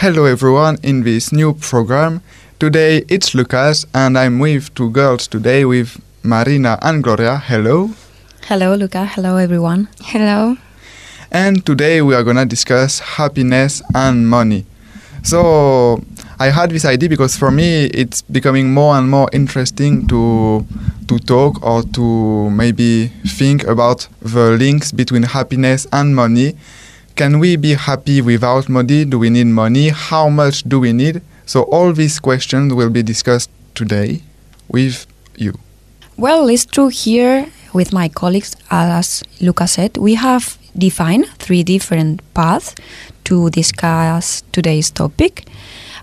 Hello everyone in this new program. Today it's Lucas and I'm with two girls today with Marina and Gloria. Hello. Hello, Luca. Hello, everyone. Hello. And today we are gonna discuss happiness and money. So I had this idea because for me it's becoming more and more interesting to to talk or to maybe think about the links between happiness and money. Can we be happy without money? Do we need money? How much do we need? So all these questions will be discussed today with you. Well, it's true here with my colleagues, as Luca said, we have defined three different paths to discuss today's topic,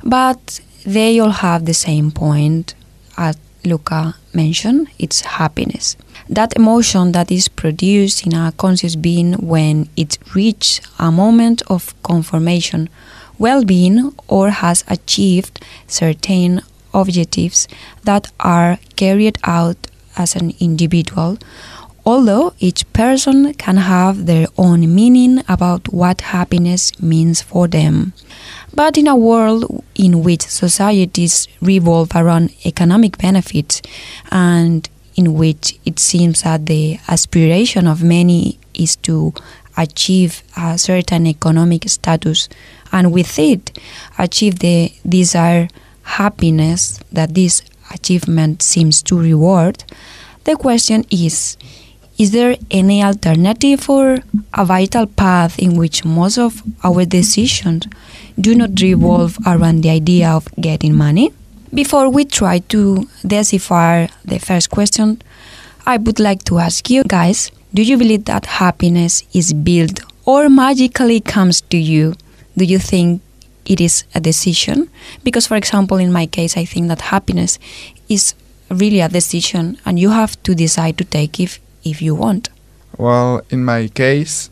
but they all have the same point, as Luca mentioned it's happiness. That emotion that is produced in a conscious being when it reaches a moment of confirmation, well being, or has achieved certain objectives that are carried out as an individual although each person can have their own meaning about what happiness means for them. But in a world in which societies revolve around economic benefits and in which it seems that the aspiration of many is to achieve a certain economic status and with it achieve the desired happiness that this achievement seems to reward, the question is is there any alternative or a vital path in which most of our decisions do not revolve around the idea of getting money? Before we try to decipher the first question, I would like to ask you guys do you believe that happiness is built or magically comes to you? Do you think it is a decision? Because, for example, in my case, I think that happiness is really a decision and you have to decide to take it if you want. Well, in my case,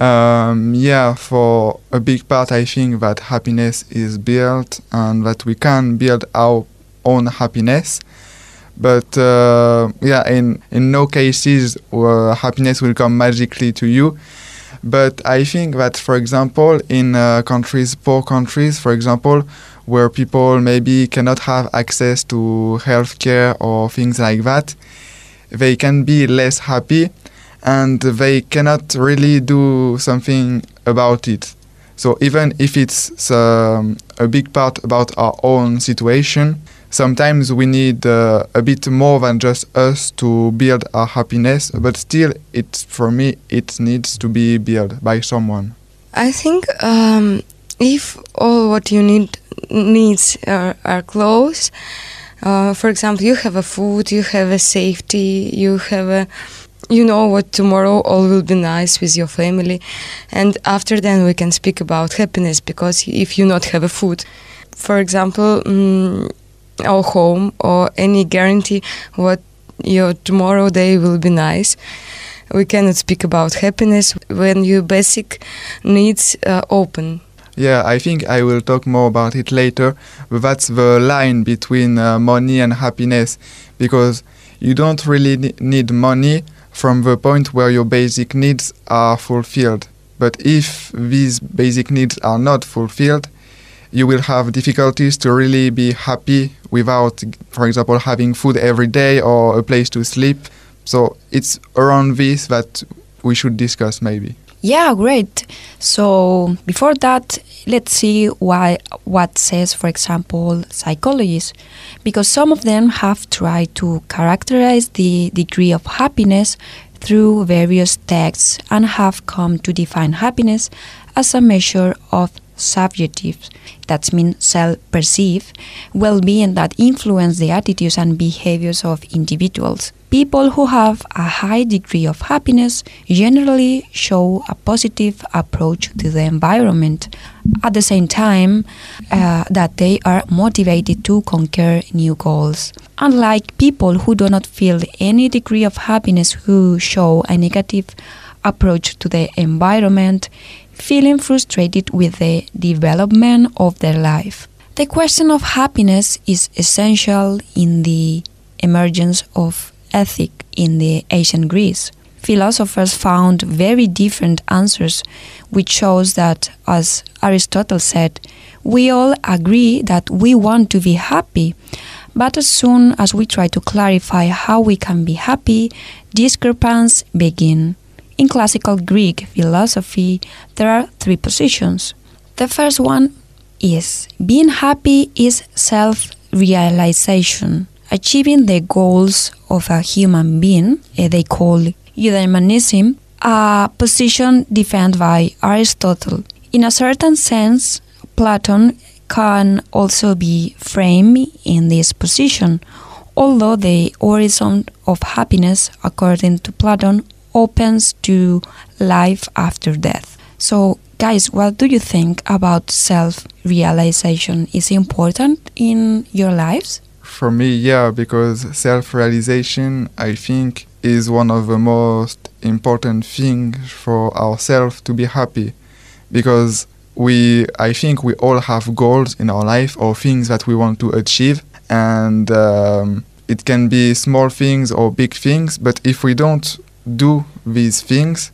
um, yeah, for a big part, I think that happiness is built and that we can build our own happiness. But uh, yeah, in, in no cases uh, happiness will come magically to you. But I think that, for example, in uh, countries, poor countries, for example, where people maybe cannot have access to healthcare or things like that, they can be less happy and they cannot really do something about it. So even if it's um, a big part about our own situation, sometimes we need uh, a bit more than just us to build our happiness. But still, it's for me, it needs to be built by someone. I think um, if all what you need needs are, are close, uh, for example, you have a food, you have a safety, you have a you know what tomorrow all will be nice with your family and after then we can speak about happiness because if you not have a food for example um, home or any guarantee what your tomorrow day will be nice we cannot speak about happiness when your basic needs are open yeah, I think I will talk more about it later. But that's the line between uh, money and happiness because you don't really need money from the point where your basic needs are fulfilled. But if these basic needs are not fulfilled, you will have difficulties to really be happy without, for example, having food every day or a place to sleep. So it's around this that we should discuss maybe. Yeah, great. So before that, let's see why what says, for example, psychologists, because some of them have tried to characterize the degree of happiness through various texts and have come to define happiness as a measure of subjective, that means self-perceived, well-being that influence the attitudes and behaviors of individuals. People who have a high degree of happiness generally show a positive approach to the environment. At the same time, uh, that they are motivated to conquer new goals. Unlike people who do not feel any degree of happiness who show a negative approach to the environment, feeling frustrated with the development of their life. The question of happiness is essential in the emergence of ethic in the ancient Greece. philosophers found very different answers, which shows that, as Aristotle said, we all agree that we want to be happy. But as soon as we try to clarify how we can be happy, discrepancies begin. In classical Greek philosophy, there are three positions. The first one is being happy is self realization, achieving the goals of a human being, eh, they call eudaimonism, a position defended by Aristotle. In a certain sense, Platon can also be framed in this position, although the horizon of happiness, according to Platon, opens to life after death. So, guys, what do you think about self realization? Is important in your lives? For me, yeah, because self realization, I think, is one of the most important things for ourselves to be happy. Because we, I think, we all have goals in our life or things that we want to achieve. And um, it can be small things or big things, but if we don't do these things,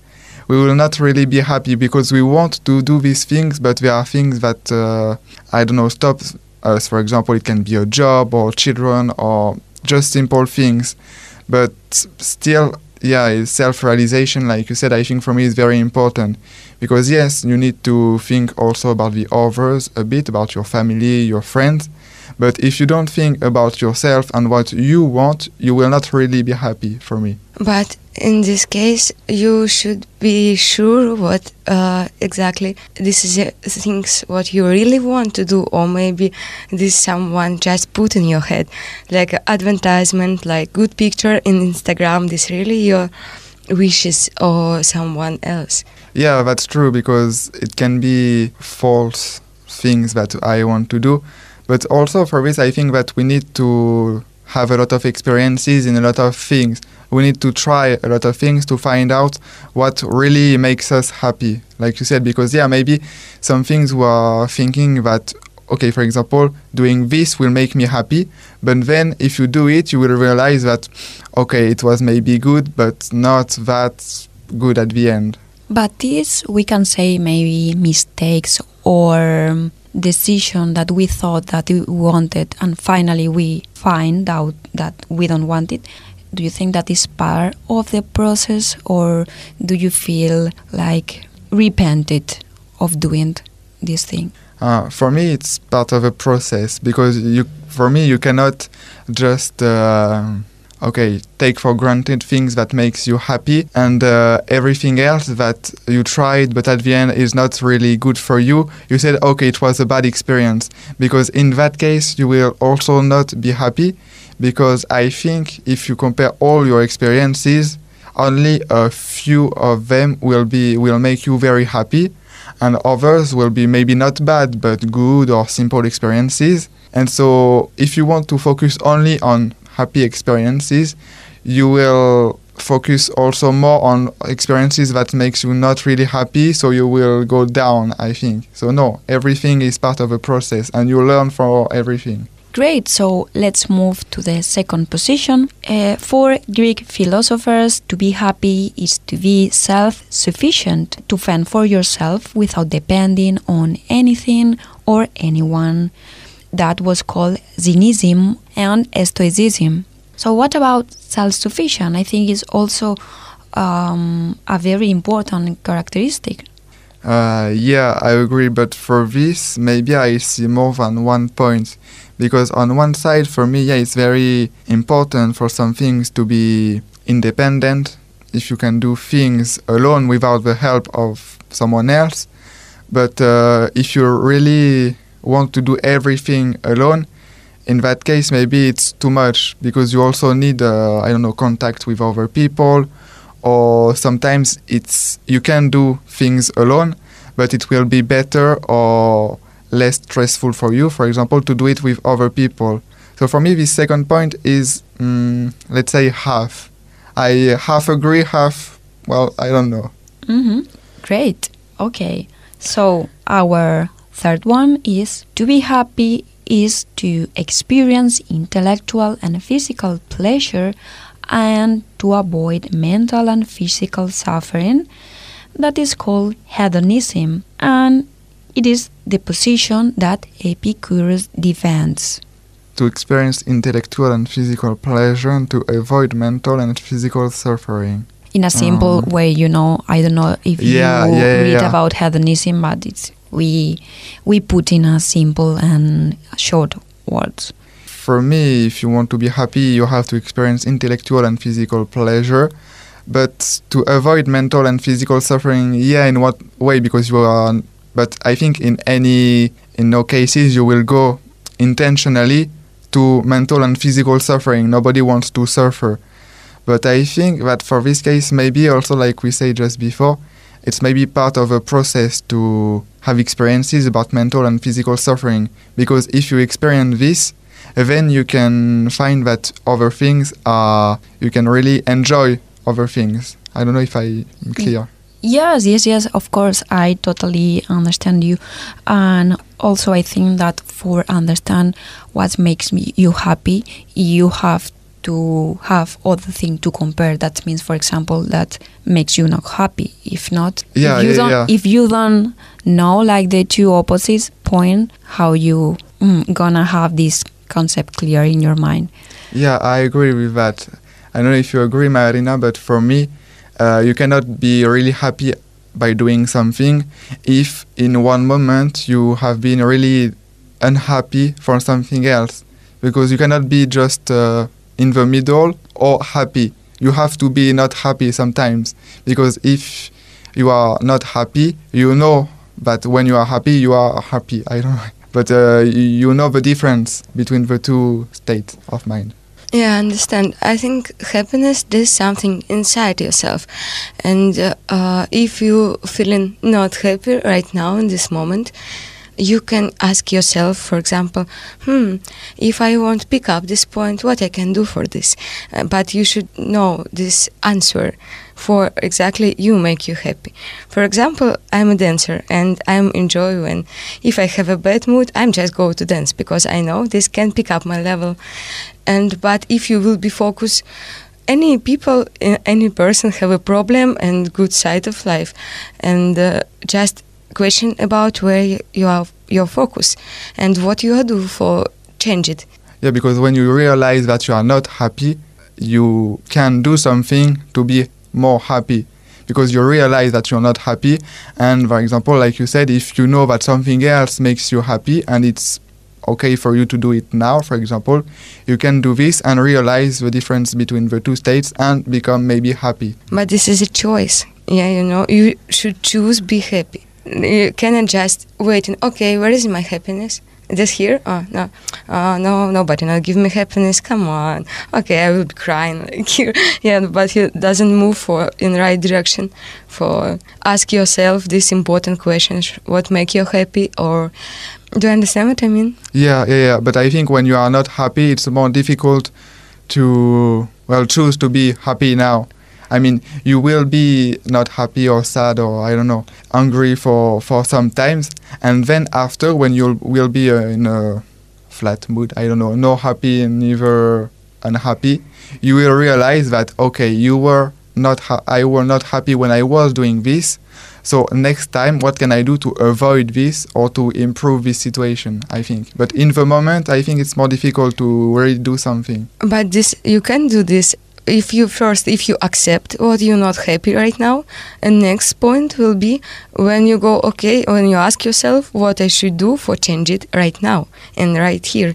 we will not really be happy because we want to do these things, but there are things that uh, I don't know stop us. For example, it can be a job or children or just simple things, but still, yeah, self-realization, like you said, I think for me is very important because yes, you need to think also about the others a bit, about your family, your friends. But if you don't think about yourself and what you want, you will not really be happy for me. But in this case, you should be sure what uh, exactly this is uh, things what you really want to do, or maybe this someone just put in your head, like advertisement, like good picture in Instagram. This really your wishes or someone else. Yeah, that's true because it can be false things that I want to do, but also for this, I think that we need to have a lot of experiences in a lot of things. We need to try a lot of things to find out what really makes us happy. Like you said, because yeah, maybe some things we are thinking that okay, for example, doing this will make me happy, but then if you do it, you will realize that okay, it was maybe good, but not that good at the end. But this we can say maybe mistakes or decision that we thought that we wanted and finally we find out that we don't want it. Do you think that is part of the process or do you feel like repented of doing this thing? Uh, for me it's part of a process because you for me you cannot just uh, okay take for granted things that makes you happy and uh, everything else that you tried but at the end is not really good for you you said okay it was a bad experience. Because in that case you will also not be happy because i think if you compare all your experiences only a few of them will be will make you very happy and others will be maybe not bad but good or simple experiences. And so if you want to focus only on happy experiences, you will focus also more on experiences that makes you not really happy so you will go down i think. So no everything is part of a process and you learn from everything. Great, so let's move to the second position. Uh, for Greek philosophers, to be happy is to be self sufficient, to fend for yourself without depending on anything or anyone that was called Zennism and Stoicism. So, what about self sufficient? I think is also um, a very important characteristic. Uh, yeah, I agree, but for this, maybe I see more than one point. Because on one side, for me, yeah, it's very important for some things to be independent, if you can do things alone without the help of someone else. But uh, if you're really want to do everything alone, in that case, maybe it's too much because you also need, uh, I don't know, contact with other people, or sometimes it's you can do things alone, but it will be better or less stressful for you. For example, to do it with other people. So for me, the second point is, mm, let's say half. I half agree, half well, I don't know. Mm-hmm. Great. Okay. So our third one is to be happy is to experience intellectual and physical pleasure and to avoid mental and physical suffering that is called hedonism and it is the position that Epicurus defends. To experience intellectual and physical pleasure and to avoid mental and physical suffering. In a simple Um, way, you know, I don't know if Yeah, you yeah, read yeah. about hedonism, but it's we we put in a simple and short words. For me, if you want to be happy, you have to experience intellectual and physical pleasure. But to avoid mental and physical suffering, yeah, in what way? Because you are. But I think in any in no cases you will go intentionally to mental and physical suffering. Nobody wants to suffer. But I think that for this case, maybe also like we said just before, it's maybe part of a process to have experiences about mental and physical suffering. Because if you experience this, then you can find that other things are you can really enjoy other things. I don't know if I'm mm. clear. Yes, yes, yes, of course, I totally understand you. And also, I think that for understand what makes me, you happy, you have to have other thing to compare. That means, for example, that makes you not happy. If not, Yeah, if you yeah, don't, yeah. if you don't know like the two opposites point, how you mm, gonna have this concept clear in your mind. Yeah, I agree with that. I don't know if you agree, Marina, but for me, uh, you cannot be really happy by doing something if in one moment you have been really unhappy for something else. Because you cannot be just uh, in the middle or happy. You have to be not happy sometimes. Because if you are not happy, you know that when you are happy, you are happy. I don't know. But uh, you- know the difference between the two states of mind. Yeah, I understand. I think happiness is something inside yourself, and uh, uh, if you feeling not happy right now in this moment, you can ask yourself, for example, hmm, if I want to pick up this point, what I can do for this? Uh, but you should know this answer for exactly you make you happy. For example, I'm a dancer and I'm enjoy when if I have a bad mood, I'm just go to dance because I know this can pick up my level. And but if you will be focused any people any person have a problem and good side of life and uh, just question about where you are your focus and what you do for change it Yeah, because when you realize that you are not happy, you can do something to be more happy. Because you realize that you're not happy, and for example, like you said, if you know that something else makes you happy and it's okay for you to do it now, for example, you can do this and realize the difference between the two states and become maybe happy. but this is a choice yeah you know you should choose be happy you cannot just wait and okay where is my happiness? This here? Oh no. Oh no nobody not give me happiness come on. Okay i will be crying like here. Yeah but he doesn't move for in right direction for ask yourself these important questions what make you happy or do you understand what i mean? Yeah, yeah, yeah. But I think when you are not happy, it's more difficult to well choose to be happy now. I mean, you will be not happy or sad or I don't know, angry for for some times, and then after, when you will be uh, in a flat mood, I don't know, no happy, and neither unhappy, you will realize that okay, you were not ha- I were not happy when I was doing this. So next time, what can I do to avoid this or to improve this situation? I think, but in the moment, I think it's more difficult to really do something. But this you can do this if you first if you accept what you're not happy right now? And next point will be when you go okay when you ask yourself what I should do for change it right now and right here.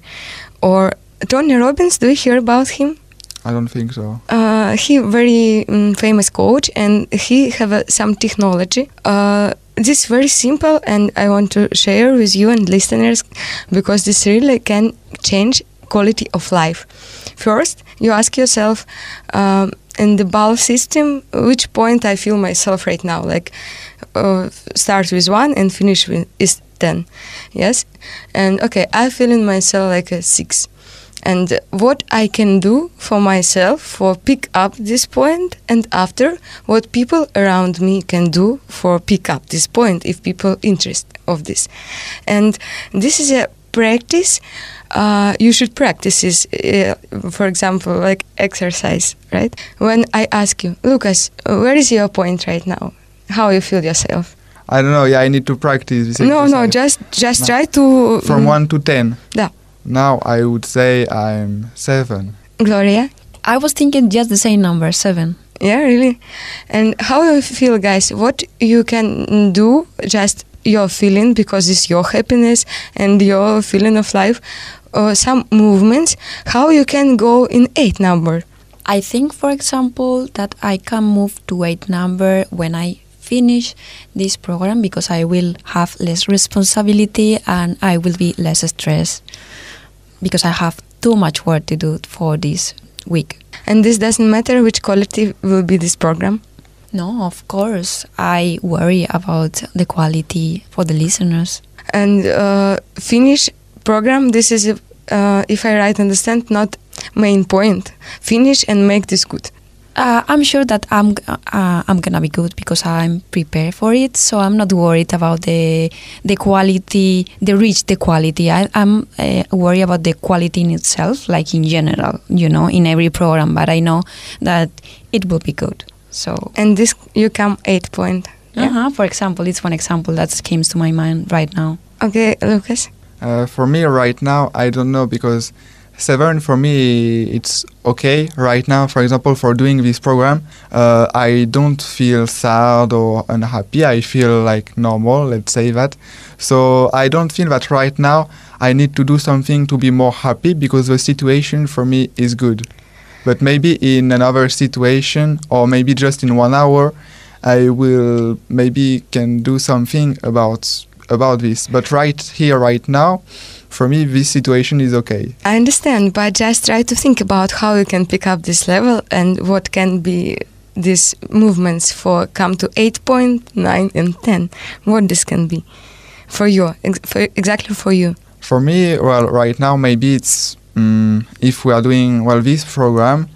Or Tony Robbins do you hear about him? I don't think so. uh, he very um, famous coach and he have uh, some technology. Uh, this very simple and i want to share with you and listeners because this really can change quality of life first you ask yourself um, in the ball system which point i feel myself right now? Like uh, start with one and finish with is 10 yes? And okay i feel in myself like a 6 and what I can do for myself for pick up this point and after what people around me can do for pick up this point if people interest of this. And this is a practice, uh, you should practice this, uh, for example, like exercise, right? When I ask you, Lucas, where is your point right now? How you feel yourself? I don't know. Yeah, I need to practice this. No, no, just just No. try to. from mm, one to ten. Yeah. Now I would say I'm seven. Gloria. I was thinking just the same number, seven. Yeah, really. And how you feel, guys? What you can do? Just your feeling because it's your happiness and your feeling of life. Or some movements. How you can go in eight number? I think, for example, that I can move to eight number when I finish this program because I will have less responsibility and I will be less stressed because I have too much work to do for this week. And this doesn't matter which quality will be this program. No, of course, I worry about the quality for the listeners. And uh, finish program. This is, uh, if I right understand, not main point. Finish and make this good. Uh, I'm sure that I'm uh, I'm gonna be good because I'm prepared for it. So I'm not worried about the the quality, the reach, the quality. I, I'm uh, worried about the quality in itself, like in general, you know, in every program. But I know that it will be good. So, And this you come eight point. Yeah. uh-huh, for example, it's one example that came to my mind right now. Okay, Lucas. Uh, for me right now, I don't know because seven for me it's okay right now. For example, for doing this program, uh, I don't feel sad or unhappy. I feel like normal. Let's say that. So I don't feel that right now I need to do something to be more happy because the situation for me is good. But maybe in another situation or maybe just in one hour, I will maybe can do something about about this. But right here, right now, for me, this situation is okay. I understand, but just try to think about how you can pick up this level and what can be these movements for come to 8.9 and 10. What this can be for you, ex- for, exactly for you. For me, well, right now, maybe it's um, if we are doing well this program,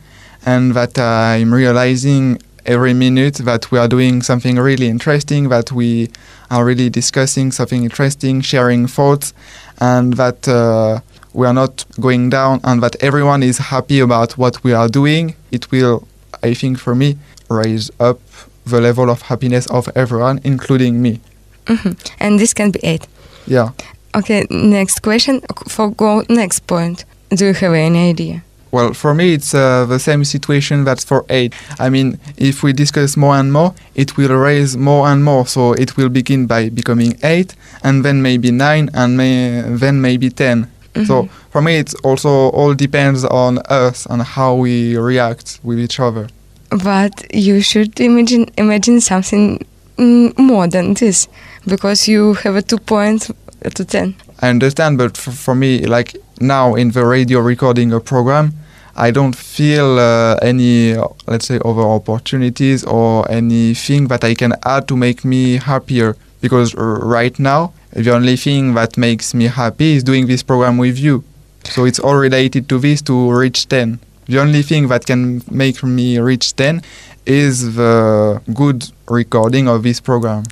and that I'm realizing every minute that we are doing something really interesting, that we are really discussing something interesting, sharing thoughts, and that uh, we are not going down, and that everyone is happy about what we are doing. It will, I think, for me, raise up the level of happiness of everyone, including me. Mhm. And this can be 8. Yeah. Okay, next question. For go next point. Do you have any idea? Well, for me, it's uh, the same situation that's for eight. I mean, if we discuss more and more, it will raise more and more. So it will begin by becoming eight, and then maybe nine, and may, then maybe 10 So Mhm. for me, it's also all depends on us and how we react with each other. But you should imagine imagine something mm, more than this because you have a 2 point to 10. I understand, but for, for me, like now in the radio recording a program, I don't feel uh, any, uh, let's say, other opportunities or anything that I can add to make me happier. Because right now, the only thing that makes me happy is doing this program with you. So it's all related to this to reach 10. The only thing that can make me reach 10 is the good recording of this program.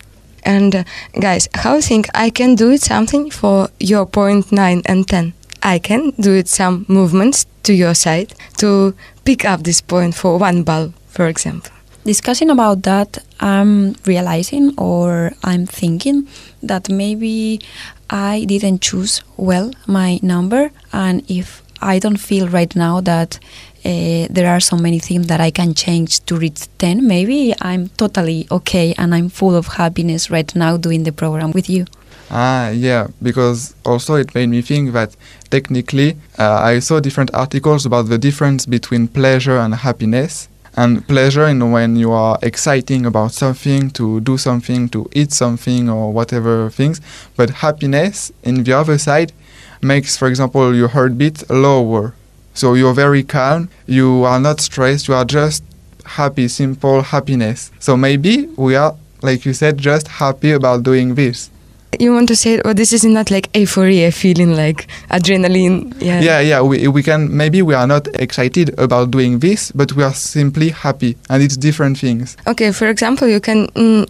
And uh, guys, how you think I can do something for your point 9 and 10? I can do it some movements to your side to pick up this point for one ball, for example. Discussing about that, I'm realizing or I'm thinking that maybe I didn't choose well my number, and if I don't feel right now that uh, there are so many things that I can change to reach 10, maybe I'm totally okay and I'm full of happiness right now doing the program with you. Ah, yeah, because also it made me think that technically uh, I saw different articles about the difference between pleasure and happiness. And pleasure in when you are exciting about something, to do something, to eat something, or whatever things. But happiness, in the other side, makes, for example, your heartbeat lower. So you're very calm, you are not stressed, you are just happy, simple happiness. So maybe we are, like you said, just happy about doing this. You want to say, oh, this is not like euphoria feeling like adrenaline. Yeah. yeah yeah we, we can maybe we are not excited about doing this but we are simply happy and it's different things Okay, for example, you can mm,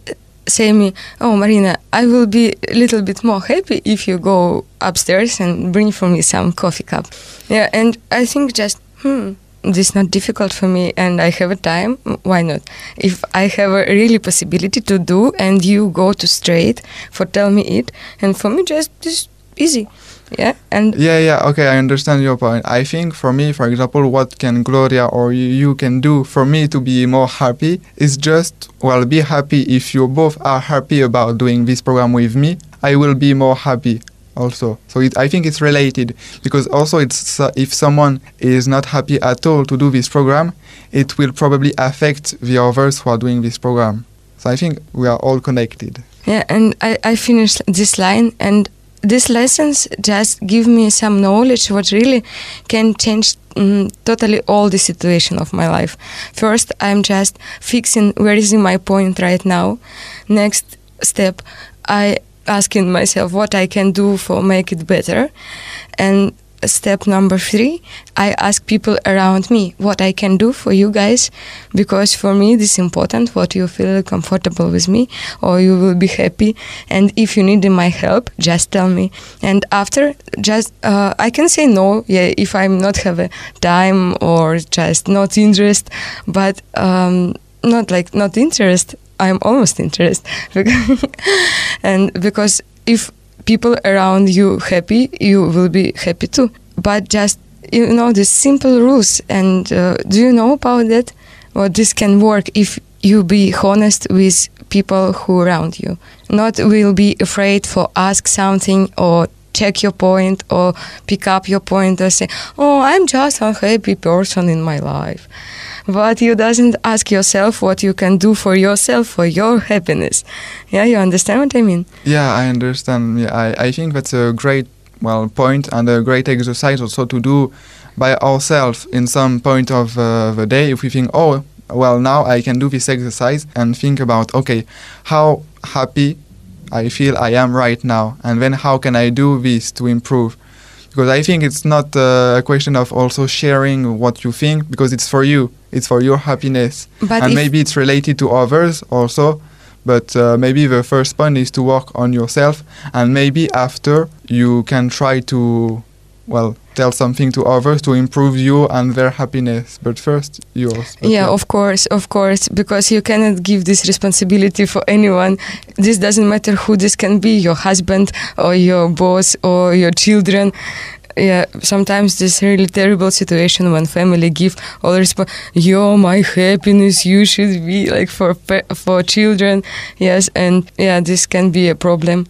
say me, "Oh, Marina, I will be a little bit more happy if you go upstairs and bring for me some coffee cup." Yeah, and I think just hmm, this is not difficult for me, and I have a time. Why not? If I have a really possibility to do, and you go to straight for tell me it, and for me just this easy. Yeah, and Yeah, yeah, okay, I understand your point. I think for me, for example, what can Gloria or you can do for me to be more happy is just, well, be happy if you both are happy about doing this program with me. I will be more happy also. So it, I think it's related because also it's uh, if someone is not happy at all to do this program, it will probably affect the others who are doing this program. So I think we are all connected. Yeah, and I, I finished this line, and these lessons just give me some knowledge what really can change mm, totally all the situation of my life. First, I'm just fixing where is my point right now. Next step, I asking myself what I can do for make it better, and step number three i ask people around me what i can do for you guys because for me this is important what you feel comfortable with me or you will be happy. And if you need my help just tell me. And after just uh, i can say no yeah if i'm not have a time or just not interest but um, not like not interest i'm almost interested, and because if people around you happy, you will be happy too. But just you know the simple rules, and uh, do you know about that? Well, this can work if you be honest with people who around you. Not will be afraid for ask something or check your point or pick up your point or say, "Oh, I'm just a happy person in my life." But you doesn't ask yourself what you can do for yourself for your happiness. Yeah, you understand what I mean? Yeah, I understand. Yeah, I, I think that's a great well point and a great exercise also to do by ourselves in some point of uh, the day. If we think, oh, well, now I can do this exercise and think about, okay, how happy I feel I am right now, and then how can I do this to improve? Because I think it's not uh, a question of also sharing what you think, because it's for you, it's for your happiness, But and maybe it's related to others also. But uh, maybe the first point is to work on yourself, and maybe after you can try to, well, tell something to others to improve you and their happiness. But first, yours. But yeah, of course, of course, because you cannot give this responsibility for anyone. This doesn't matter who this can be your husband or your boss or your children. Yeah, sometimes this really terrible situation when family give all resp- yo my happiness you should be like for for children yes and yeah this can be a problem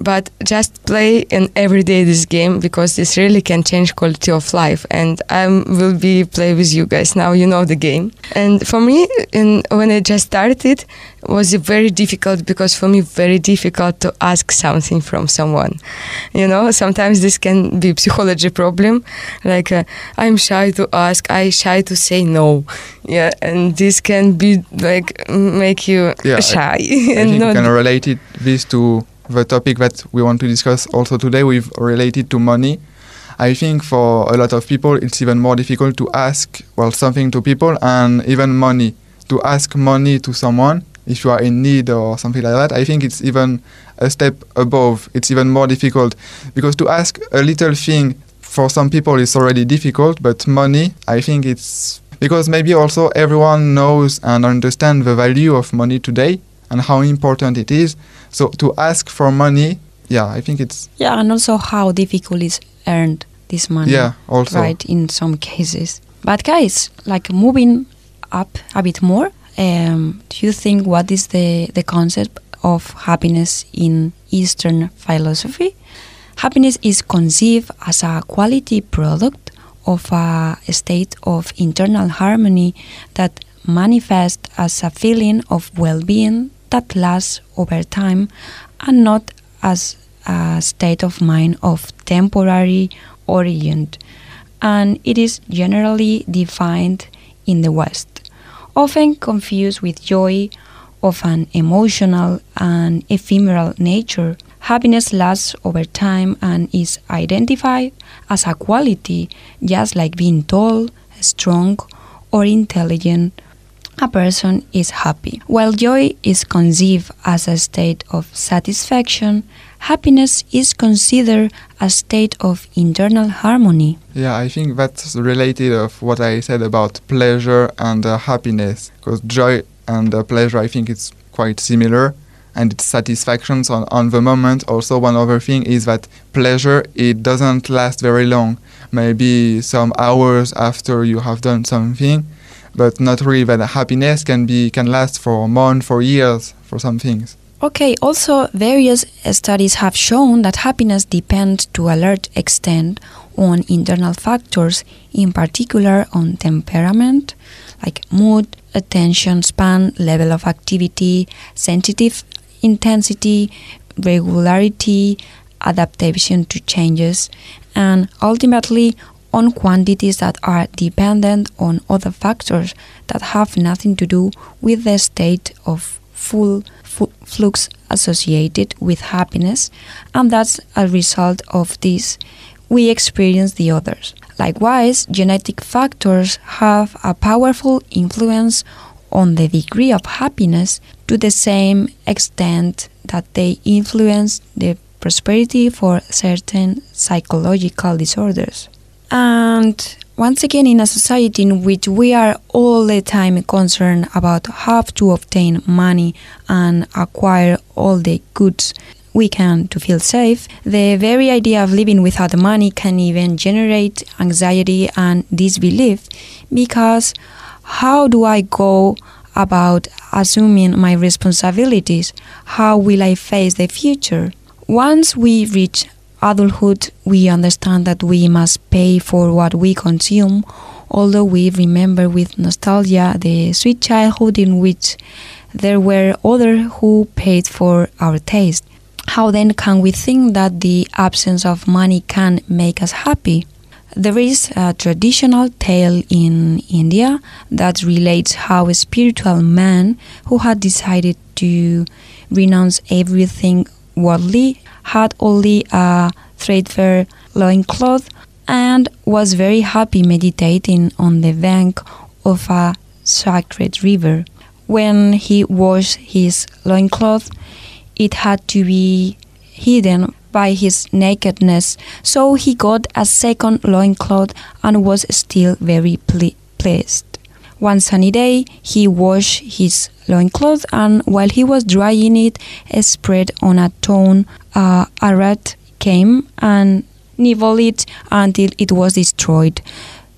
but just play and every day this game because this really can change quality of life. And i will be play with you guys. Now you know the game. And for me in, when i just started was very difficult because for me very difficult to ask something from someone. You know sometimes this can be psychology problem. Like uh, i'm shy to ask i shy to say no. Yeah and this can be like make you Yeah, I- shy. I and think not we can relate it, this to the topic that we want to discuss also today with related to money. I think for a lot of people it's even more difficult to ask well something to people and even money. To ask money to someone if you are in need or something like that, I think it's even a step above. It's even more difficult because to ask a little thing for some people is already difficult, but money, I think it's because maybe also everyone knows and understands the value of money today and how important it is. So to ask for money, yeah, I think it's Yeah, and also how difficult is earned this money. yeah also right in some cases. But guys, like moving up a bit more, um, do you think what is the the concept of happiness in Eastern philosophy? Happiness is conceived as a quality product of a state of internal harmony that manifests as a feeling of well-being that lasts over time and not as a state of mind of temporary origin. And it is generally defined in the West, often confused with joy of an emotional and ephemeral nature. Happiness lasts over time and is identified as a quality, just like being tall, strong, or intelligent. A person is happy. While joy is conceived as a state of satisfaction, happiness is considered a state of internal harmony. Yeah, I think that's related of what I said about pleasure and uh, happiness. Because joy and uh, pleasure, I think it's quite similar, and it's satisfactions on, on the moment. Also, one other thing is that pleasure it doesn't last very long. Maybe some hours after you have done something, but not really. That happiness can be can last for months, for years, for some things. Okay, also, various studies have shown that happiness depends to a large extent on internal factors, in particular on temperament, like mood, attention span, level of activity, sensitive intensity, regularity, adaptation to changes, and ultimately on quantities that are dependent on other factors that have nothing to do with the state of full flux associated with happiness, and that's a result of this we experience the others. Likewise, genetic factors have a powerful influence on the degree of happiness to the same extent that they influence the prosperity for certain psychological disorders. And once again, in a society in which we are all the time concerned about how to obtain money and acquire all the goods we can to feel safe, the very idea of living without money can even generate anxiety and disbelief because how do I go about assuming my responsibilities? How will I face the future? Once we reach adulthood, we understand that we must pay for what we consume, although we remember with nostalgia the sweet childhood in which there were others who paid for our taste. How then can we think that the absence of money can make us happy? There is a traditional tale in India that relates how a spiritual man who had decided to renounce everything worldly had only a threadbare loincloth and was very happy meditating on the bank of a sacred river. When he washed his loincloth, it had to be hidden by his nakedness, so he got a second loincloth and was still very ple- pleased. One sunny day, he washed his loincloth, and while he was drying it, spread on a stone, uh, a rat came and nibbled it until it was destroyed.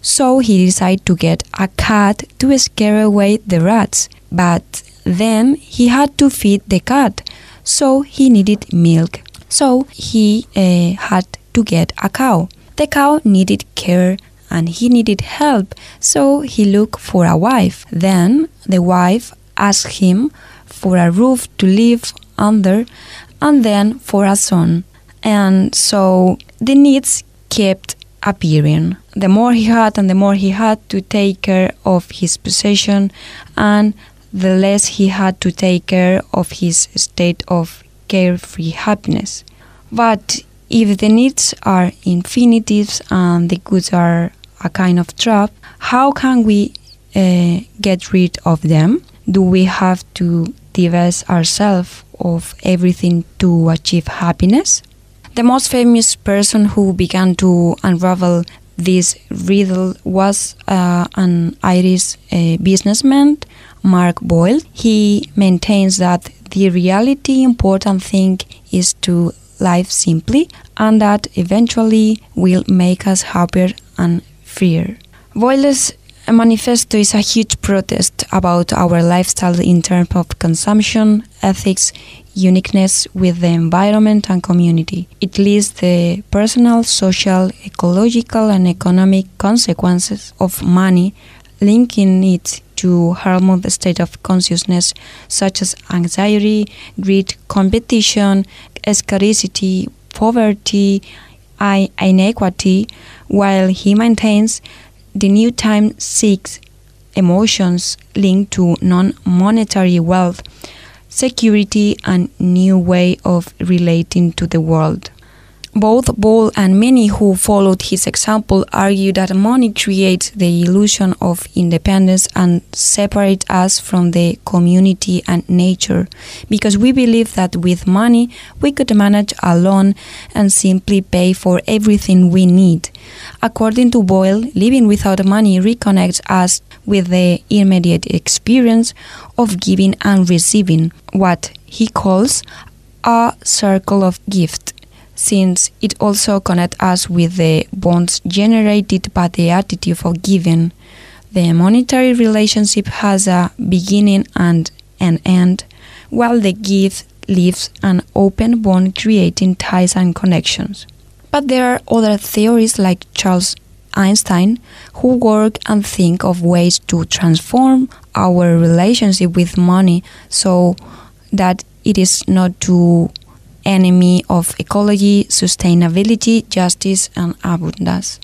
So he decided to get a cat to scare away the rats, but then he had to feed the cat so he needed milk. So he uh, had to get a cow. The cow needed care and he needed help, so he looked for a wife. Then the wife asked him for a roof to live under and then for a son. And so the needs kept appearing. The more he had and the more he had to take care of his possession and the less he had to take care of his state of carefree happiness. But if the needs are infinitives and the goods are a kind of trap, how can we uh, get rid of them? Do we have to divest ourselves of everything to achieve happiness? The most famous person who began to unravel this riddle was uh, an Irish uh, businessman Mark Boyle. He maintains that the reality important thing is to live simply and that eventually will make us happier and freer. Boyle's manifesto is a huge protest about our lifestyle in terms of consumption, ethics, uniqueness with the environment and community. It lists the personal, social, ecological, and economic consequences of money, linking it to harm the state of consciousness, such as anxiety, greed, competition, scarcity, poverty, inequity, while he maintains the new time seeks emotions linked to non monetary wealth, security, and new way of relating to the world. Both Boyle and many who followed his example argue that money creates the illusion of independence and separates us from the community and nature, because we believe that with money we could manage alone and simply pay for everything we need. According to Boyle, living without money reconnects us with the immediate experience of giving and receiving, what he calls a circle of gift since it also connects us with the bonds generated by the attitude of giving. The monetary relationship has a beginning and an end, while the gift leaves an open bond creating ties and connections. But there are other theories like Charles Eisenstein who work and think of ways to transform our relationship with money so that it is not too enemy of ecology, sustainability, justice, and abundance.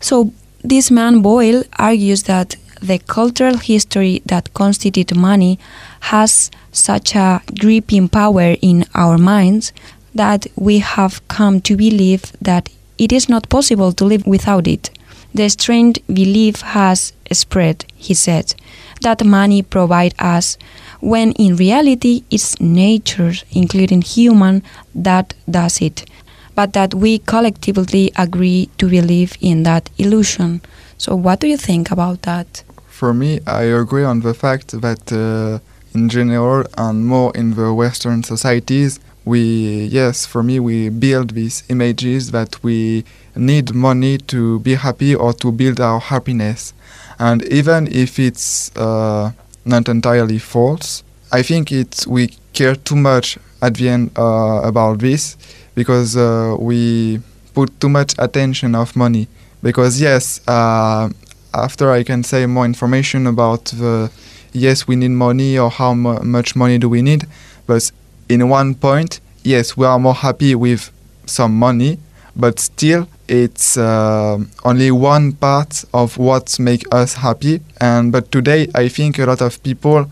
So, this man Boyle argues that the cultural history that constitutes money has such a gripping power in our minds that we have come to believe that it is not possible to live without it. The strange belief has spread, he said, that money provides us when in reality it's nature, including human, that does it, but that we collectively agree to believe in that illusion. So, what do you think about that? For me, I agree on the fact that uh, in general and more in the Western societies, we, yes, for me, we build these images that we need money to be happy or to build our happiness. And even if it's uh, not entirely false. I think it's we care too much at the end uh, about this because uh, we put too much attention of money. Because yes, uh, after I can say more information about the yes we need money or how mu- much money do we need, but in one point yes we are more happy with some money, but still it's uh, only one part of what makes us happy. And but today, I think a lot of people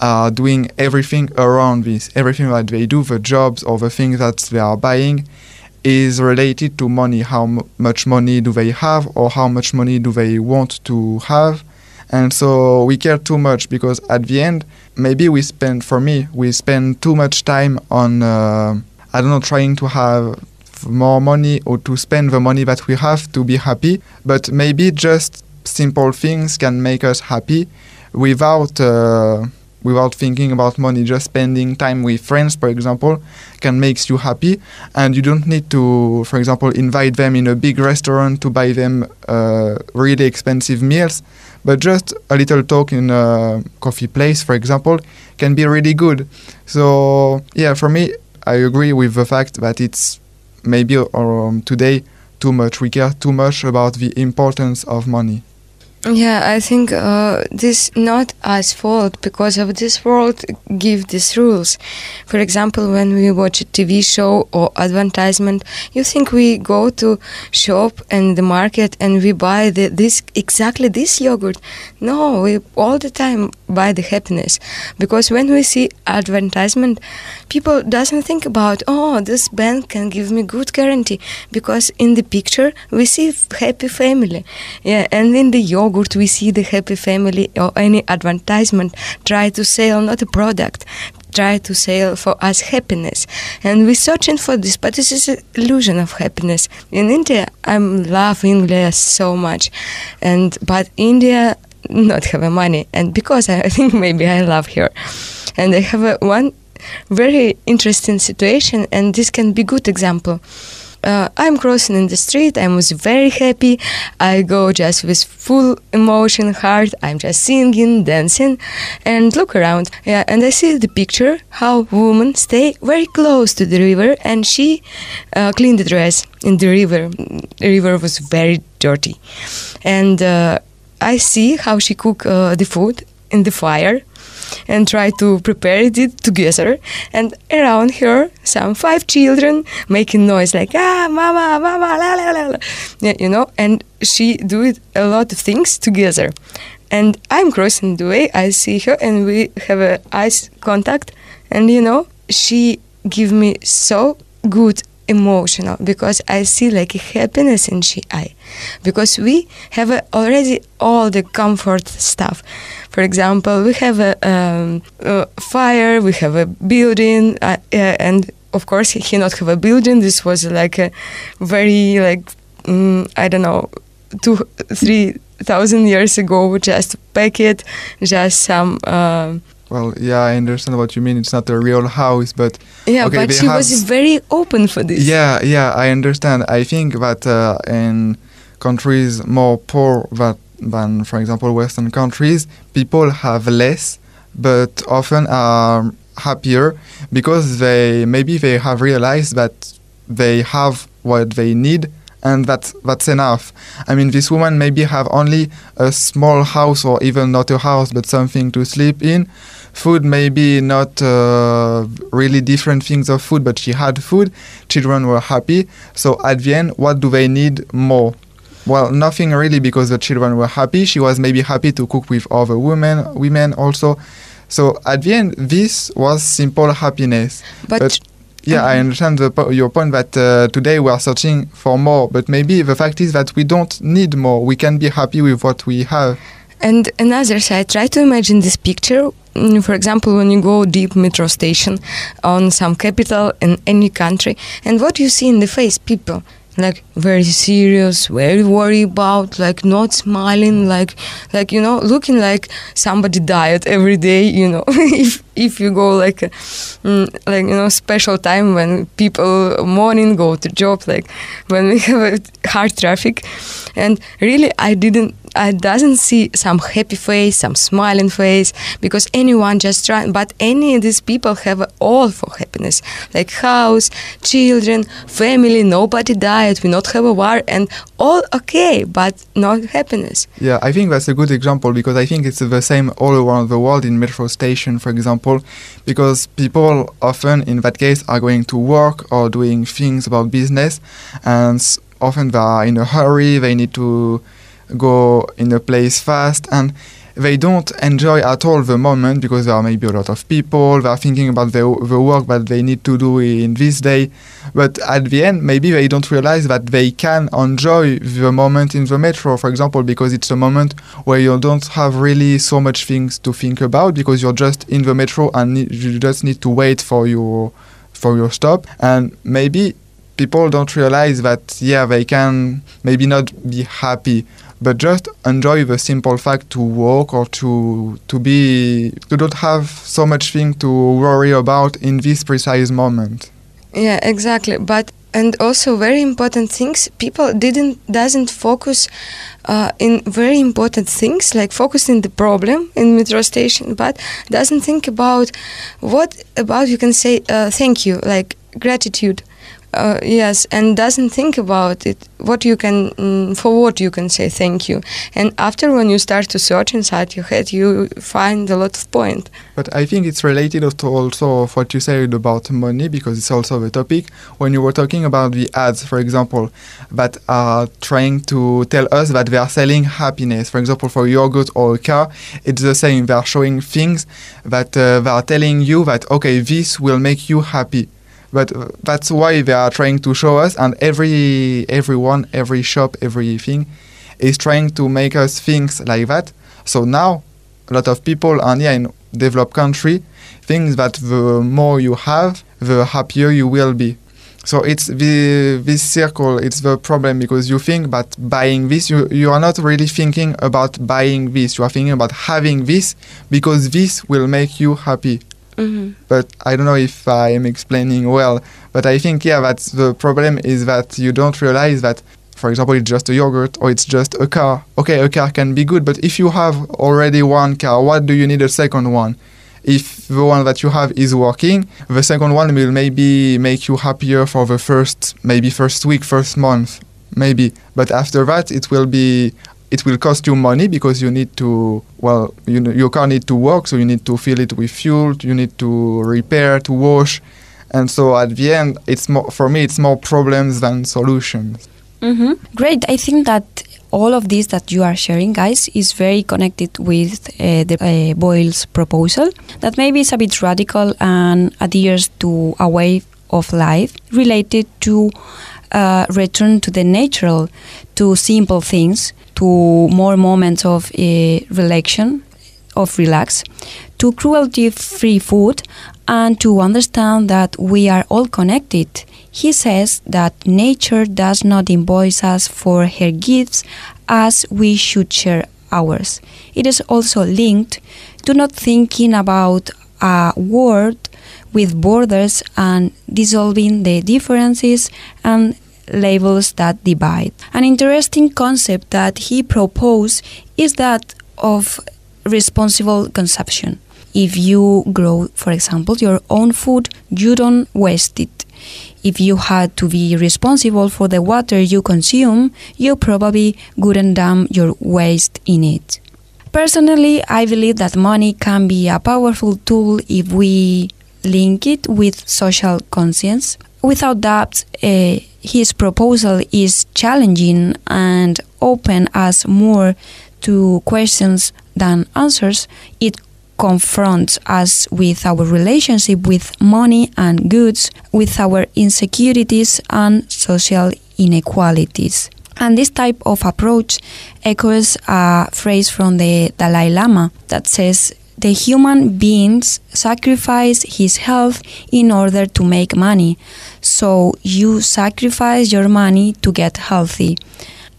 are doing everything around this. Everything that they do, the jobs or the things that they are buying, is related to money. How m- much money do they have, or how much money do they want to have? And so we care too much because at the end, maybe we spend, for me, we spend too much time on, uh, I don't know, trying to have more money or to spend the money that we have to be happy. But maybe just simple things can make us happy without uh, without thinking about money. Just spending time with friends, for example, can make you happy, and you don't need to, for example, invite them in a big restaurant to buy them uh, really expensive meals. But just a little talk in a coffee place, for example, can be really good. So yeah, for me, I agree with the fact that it's maybe um, today too much. We care too much about the importance of money. Yeah, I think uh, this not us fault because of this world give these rules. For example, when we watch a TV show or advertisement, you think we go to shop and the market and we buy the, this exactly this yogurt. No, we all the time buy the happiness. Because when we see advertisement, people doesn't think about oh this bank can give me good guarantee. Because in the picture we see happy family. Yeah, and in the yogurt yogurt we see the happy family or any advertisement try to sell not a product try to sell for us happiness. And we're searching for this but this is an illusion of happiness. In india i'm love india so much. And but india not have money and because i think maybe i love her and i have a, one very interesting situation and this can be good example uh, I'm crossing in the street. I was very happy. I go just with full emotion, heart. I'm just singing, dancing, and look around. Yeah, and I see the picture how woman stay very close to the river, and she uh, cleaned the dress in the river. The river was very dirty, and uh, I see how she cook uh, the food in the fire and try to prepare it together. And around her, some five children making noise like ah, mama, mama, la la la, la. Yeah, you know. And she do it a lot of things together. And I'm crossing the way. I see her, and we have a eyes contact. And you know, she give me so good emotional because I see like happiness in she eye because we have already all the comfort stuff. For example, we have a, um, a fire, we have a building, uh, uh, and of course he not have a building. This was like a very like mm, I don't know two three thousand years ago. Just pack it, just some. Uh, well, yeah, I understand what you mean. It's not a real house, but yeah, okay, but she have- was very open for this. Yeah, yeah, I understand. I think that uh, in countries more poor that, than, for example, Western countries, people have less, but often are happier because they maybe they have realized that they have what they need and that that's enough. I mean, this woman maybe have only a small house or even not a house, but something to sleep in. Food maybe not uh, really different things of food, but she had food. Children were happy. So at the end, what do they need more? Well, nothing really because the children were happy. She was maybe happy to cook with other women, women also. So at the end, this was simple happiness. but, but- Yeah, I understand po- your point that uh, today we are searching for more, but maybe the fact is that we don't need more. We can be happy with what we have. And another side, try to imagine this picture. Mm, For example, when you go deep metro station on some capital in any country, and what you see in the face, people like very serious, very worried about, like not smiling, like like you know, looking like somebody died every day. You know, if if you go like mm, like you know special time when people morning go to job, like when we have hard traffic, and really I didn't I doesn't see some happy face, some smiling face, because anyone just try. But any of these people have all for happiness, like house, children, family. Nobody died. We not have a war, and all okay, but not happiness. Yeah, I think that's a good example because I think it's the same all around the world in metro station, for example, because people often in that case are going to work or doing things about business, and often they are in a hurry. They need to go in a place fast and they don't enjoy at all the moment because there are maybe a lot of people they are thinking about the, the work that they need to do in this day. But at the end maybe they don't realize that they can enjoy the moment in the metro for example because it's a moment where you don't have really so much things to think about because you're just in the metro and you just need to wait for your for your stop. And maybe people don't realize that yeah they can maybe not be happy but just enjoy the simple fact to walk or to to be to don't have so much thing to worry about in this precise moment Yeah, exactly. But and also very important things. People didn't doesn't focus uh, in very important things like focusing the problem in metro station, but doesn't think about what about you can say uh, thank you like gratitude. Uh, yes, and doesn't think about it. What you can mm, for what you can say thank you, and after when you start to search inside your head, you find a lot of point. But I think it's related to also of what you said about money because it's also the topic. When you were talking about the ads, for example, that are trying to tell us that they are selling happiness. For example, for yogurt or a car, it's the same. They are showing things that uh, they are telling you that okay, this will make you happy. But uh, that's why they are trying to show us, and every everyone, every shop, everything is trying to make us think like that. So now a lot of people and yeah in developed country think that the more you have the happier you will be. So it's the this circle it's the problem because you think that buying this you, you are not really thinking about buying this. You are thinking about having this because this will make you happy Mm-hmm. but I don't know if I am explaining well. But I think yeah, that's the problem is that you don't realize that, for example, it's just a yogurt or it's just a car. Okay, a car can be good, but if you have already one car, what do you need a second one? If the one that you have is working, the second one will maybe make you happier for the first, maybe first week, first month, maybe. But after that, it will be it will cost you money because you need to well you know, your car need to work so you need to fill it with fuel you need to repair to wash and so at the end it's more for me it's more problems than solutions hmm Great. I think that all of this that you are sharing, guys, is very connected with uh, the uh, Boyle's proposal. That maybe is a bit radical and adheres to a way of life related to uh, return to the natural, to simple things, to more moments of uh, relaxation, of relax, to cruelty-free food, and to understand that we are all connected. He says that nature does not invoice us for her gifts as we should share ours. It is also linked to not thinking about a world with borders and dissolving the differences and labels that divide. An interesting concept that he proposed is that of responsible consumption. If you grow, for example, your own food, you don't waste it. If you had to be responsible for the water you consume, you probably wouldn't dump your waste in it. Personally, I believe that money can be a powerful tool if we link it with social conscience. Without doubt, uh, his proposal is challenging and open us more to questions than answers. It confronts us with our relationship with money and goods, with our insecurities and social inequalities. And this type of approach echoes a phrase from the Dalai Lama that says, the human beings sacrifice his health in order to make money. So you sacrifice your money to get healthy.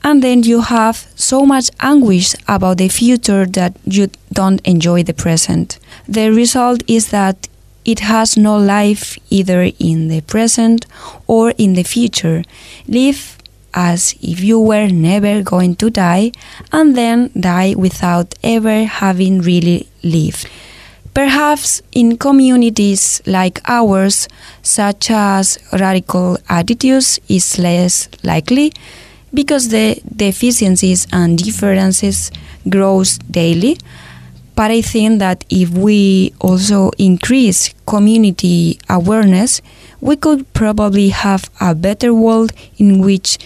And then you have so much anguish about the future that you don't enjoy the present. The result is that it has no life either in the present or in the future. Live as if you were never going to die and then die without ever having really lived. Perhaps in communities like ours, such as radical attitudes is less likely because the deficiencies and differences grows daily. But I think that if we also increase community awareness, we could probably have a better world in which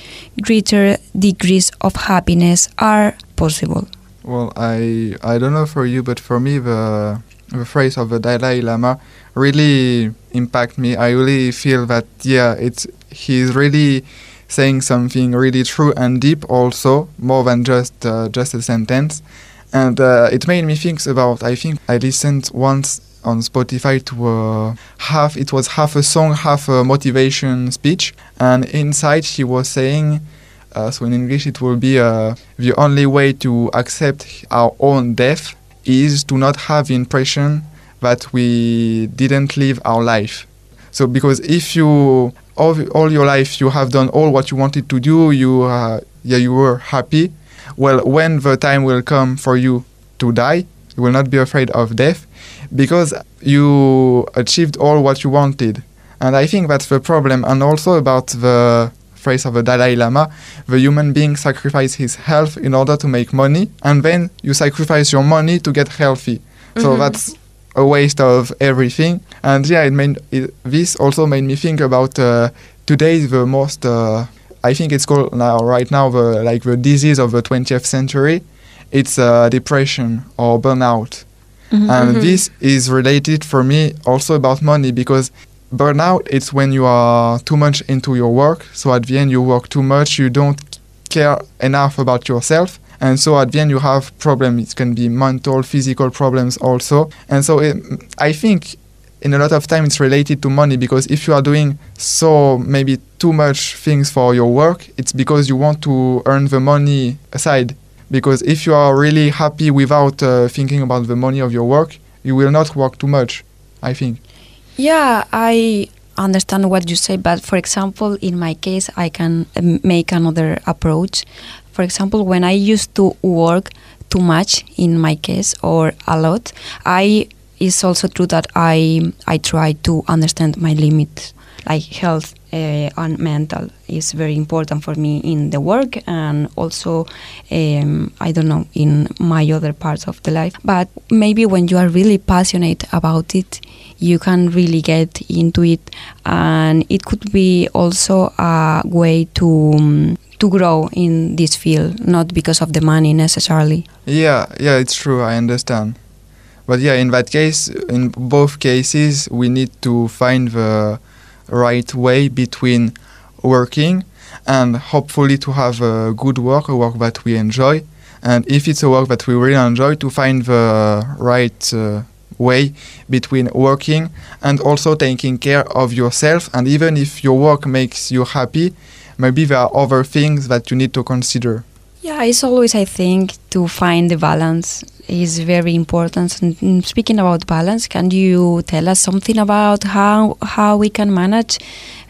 greater degrees of happiness are possible. Well, I I don't know for you, but for me the the phrase of the Dalai Lama really impact me. I really feel that yeah, it's he's really saying something really true and deep also more than just uh, just a sentence and uh, it made me think about i think i listened once on spotify to uh, half it was half a song half a motivation speech. And inside he was saying uh, so in english it will be uh, the only way to accept our own death is to not have the impression that we didn't live our life. So because if you all, all your life you have done all what you wanted to do you uh, yeah you were happy. Well when the time will come for you to die you will not be afraid of death because you achieved all what you wanted. And i think that's the problem. And also about the phrase of the dalai lama the human being sacrifice his health in order to make money and then you sacrifice your money to get healthy. So Mhm. that's a waste of everything. And yeah it made it, this also made me think about uh, today the most uh, i think it's called now right now the like the disease of the 20th century. It's uh, depression or burnout and Mhm. this is related for me also about money because burnout it's when you are too much into your work. So at the end you work too much you don't care enough about yourself. And so at the end you have problems. It can be mental physical problems also. And so it, i think in a lot of time it's related to money because if you are doing so maybe too much things for your work it's because you want to earn the money aside because if you are really happy without uh, thinking about the money of your work you will not work too much i think Yeah, I understand what you say, but for example, in my case, I can um, make another approach. For example, when I used to work too much, in my case, or a lot, I it's also true that I I try to understand my limits, like health uh, and mental is very important for me in the work and also um, I don't know in my other parts of the life. But maybe when you are really passionate about it, you can really get into it, and it could be also a way to. Um, to grow in this field, not because of the money necessarily. yeah yeah it's true i understand but yeah in that case in both cases we need to find the right way between working and hopefully to have a good work, a work that we enjoy. And if it's a work that we really enjoy, to find the right uh, way between working and also taking care of yourself. And even if your work makes you happy, maybe there are other things that you need to consider. Yeah, it's always, I think, to find the balance is very important. And speaking about balance, can you tell us something about how how we can manage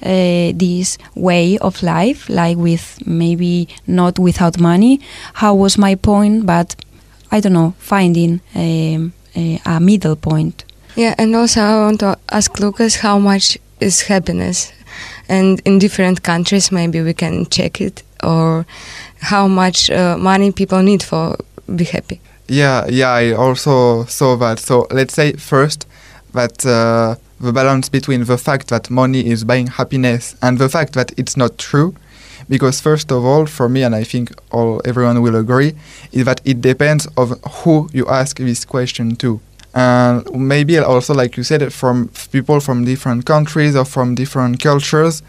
uh, this way of life, like with maybe not without money? How was my point, but I don't know, finding um, a, a middle point. Yeah, and also I want to ask Lucas how much is happiness, and in different countries maybe we can check it or how much uh, money people need for be happy. Yeah, yeah, I also saw that. So let's say first that uh, the balance between the fact that money is buying happiness and the fact that it's not true. Because first of all, for me, and I think all everyone will agree, is that it depends of who you ask this question to. And maybe also, like you said, from people from different countries or from different cultures,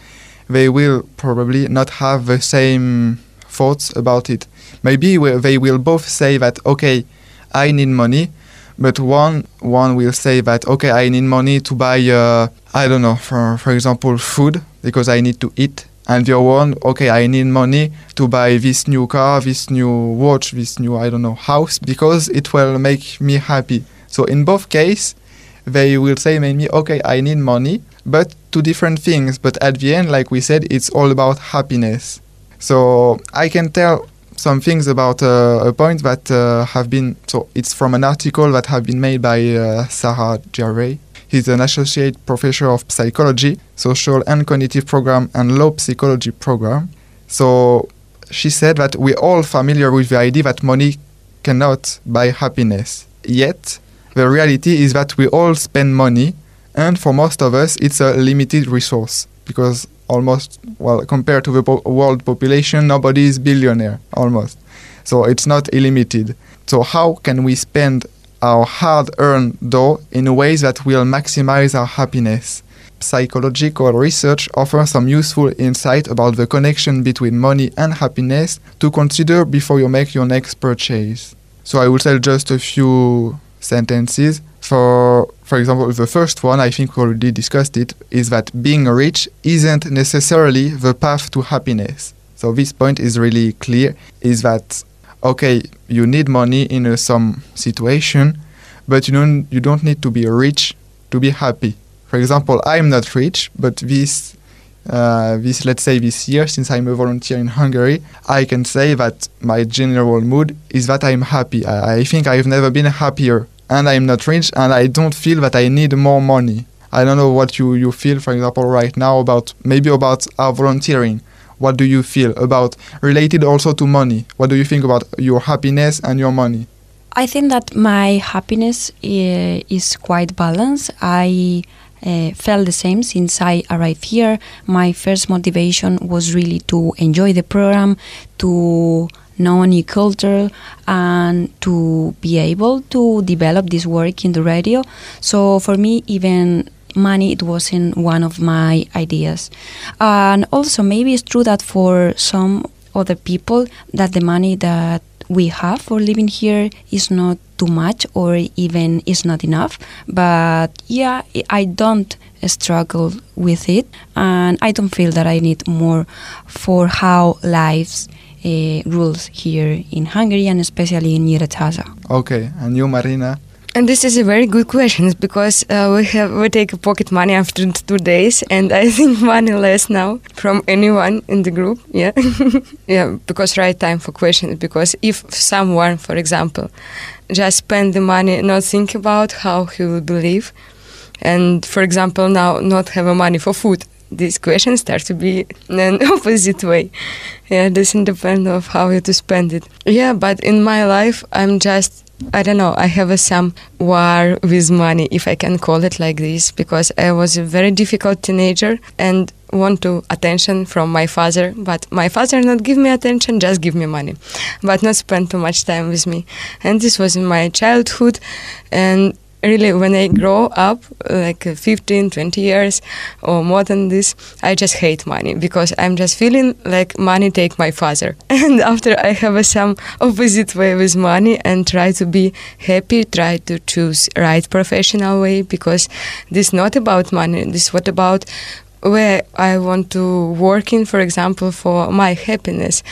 they will probably not have the same thoughts about it. Maybe they will both say that okay, I need money, but one one will say that okay, I need money to buy uh, I don't know for for example food because I need to eat. And the other one, okay, I need money to buy this new car, this new watch, this new I don't know house because it will make me happy. So in both cases, they will say maybe okay, I need money, but two different things. But at the end, like we said, it's all about happiness. So I can tell some things about uh, a point that uh, have been. So it's from an article that have been made by uh, Sarah Jarrett. He's an associate professor of psychology, social and cognitive program, and law psychology program. So she said that we're all familiar with the idea that money cannot buy happiness. Yet the reality is that we all spend money, and for most of us, it's a limited resource because almost well compared to the po- world population nobody is billionaire almost. So it's not illimited so how can we spend our hard-earned dough in ways that will maximize our happiness? Psychological research offers some useful insight about the connection between money and happiness to consider before you make your next purchase. So i will tell just a few sentences for for example the first one i think we already discussed it is that being rich isn't necessarily the path to happiness. So this point is really clear is that okay you need money in some situation but you don't you don't need to be rich to be happy. For example i'm not rich but this uh, this let's say this year since i'm a volunteer in hungary i can say that my general mood is that i'm happy. I, I think i've never been happier and I'm not rich and I don't feel that I need more money. I don't know what you, you feel, for example, right now about maybe about our volunteering. What do you feel about related also to money? What do you think about your happiness and your money? I think that my happiness uh, is quite balanced. I uh, felt the same since I arrived here. My first motivation was really to enjoy the program, to know new culture and to be able to develop this work in the radio. So for me, even money it wasn't one of my ideas. And also maybe it's true that for some other people that the money that we have for living here is not too much or even is not enough. But yeah i don't struggle with it. And i don't feel that i need more for how lives uh, rules here in Hungary and especially in Nyíregyháza. Okay, and you, Marina? And this is a very good question because uh, we have we take pocket money after two days, and I think money less now from anyone in the group. Yeah, yeah, because right time for questions. Because if someone, for example, just spend the money, not think about how he will believe, and for example now not have a money for food, these questions start to be an opposite way. Yeah, it doesn't depend of how you to spend it. Yeah, but in my life, I'm just I don't know. I have a some war with money, if I can call it like this, because I was a very difficult teenager and want to attention from my father. But my father not give me attention, just give me money, but not spend too much time with me. And this was in my childhood, and really when I grow up, like uh, 15, 20 years or more than this, I just hate money because I'm just feeling like money take my father. And after I have a some opposite way with money and try to be happy, try to choose right professional way because this not about money. This what about where I want to work in, for example, for my happiness.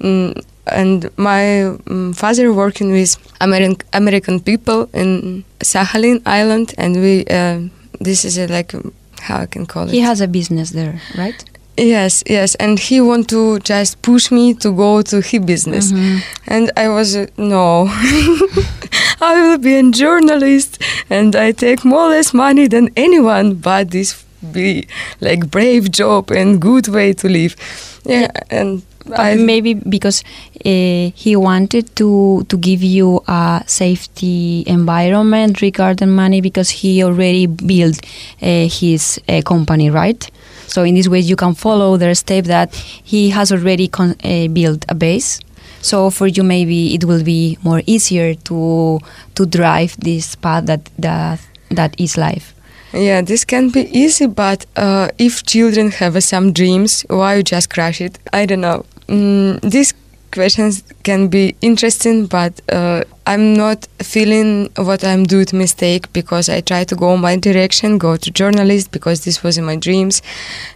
Mm, and my um, father working with American American people in Sakhalin Island, and we uh, this is a, like how I can call it. He has a business there, right? Yes, yes, and he want to just push me to go to his business, Mhm. and I was uh, no, I will be a journalist, and I take more or less money than anyone, but this be like brave job and good way to live, yeah, and I maybe because uh, he wanted to to give you a safety environment regarding money because he already built uh, his uh, company, right? So in this way, you can follow the step that he has already con- uh, built a base. So for you, maybe it will be more easier to to drive this path that that that is life. Yeah, this can be easy, but uh, if children have uh, some dreams, why you just crush it? I don't know. Mm, these questions can be interesting, but uh, I'm not feeling what I'm doing mistake because I try to go my direction, go to journalist because this was in my dreams,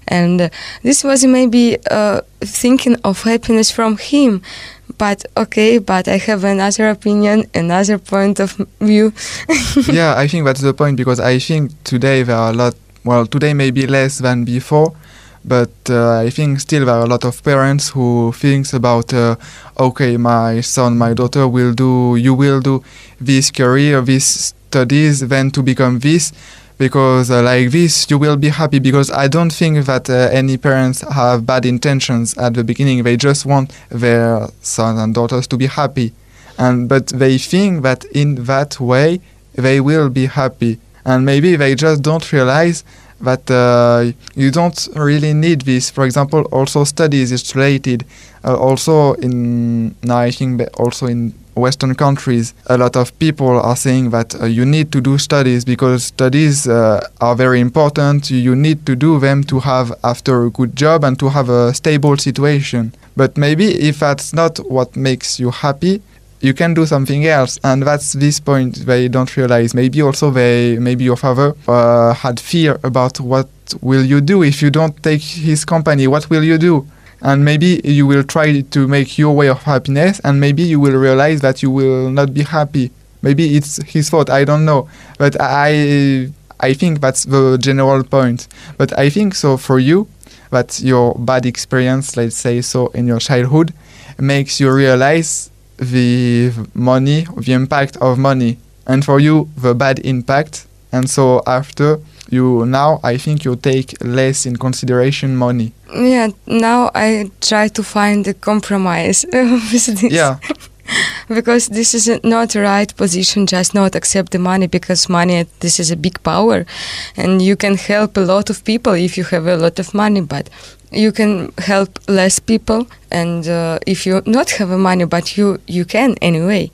and this was maybe uh, thinking of happiness from him. But okay, but I have another opinion, another point of view. yeah, I think that's the point because I think today there are a lot. Well, today maybe less than before, but uh, I think still there are a lot of parents who thinks about, uh, okay, my son, my daughter will do, you will do this career, this studies, then to become this, because uh, like this you will be happy. Because I don't think that uh, any parents have bad intentions at the beginning. They just want their sons and daughters to be happy and but they think that in that way they will be happy and maybe they just don't realize that uh, you don't really need this for example also studies is related uh, also in now i think also in western countries a lot of people are saying that uh, you need to do studies because studies uh, are very important. You, need to do them to have after a good job and to have a stable situation. But maybe if that's not what makes you happy you can do something else. And that's this point they don't realize. Maybe also they maybe your father uh, had fear about what will you do if you don't take his company. What will you do and maybe you will try to make your way of happiness and maybe you will realize that you will not be happy maybe it's his fault i don't know but i i think that's the general point but i think so for you that your bad experience let's say so in your childhood makes you realize the money, the impact of money, and for you the bad impact. And so after you now, I think you take less in consideration money. Yeah, now I try to find a compromise with this. Yeah, because this is not the right position just not accept the money because money this is a big power and you can help a lot of people if you have a lot of money but you can help less people and uh, if you not have money but you you can anyway.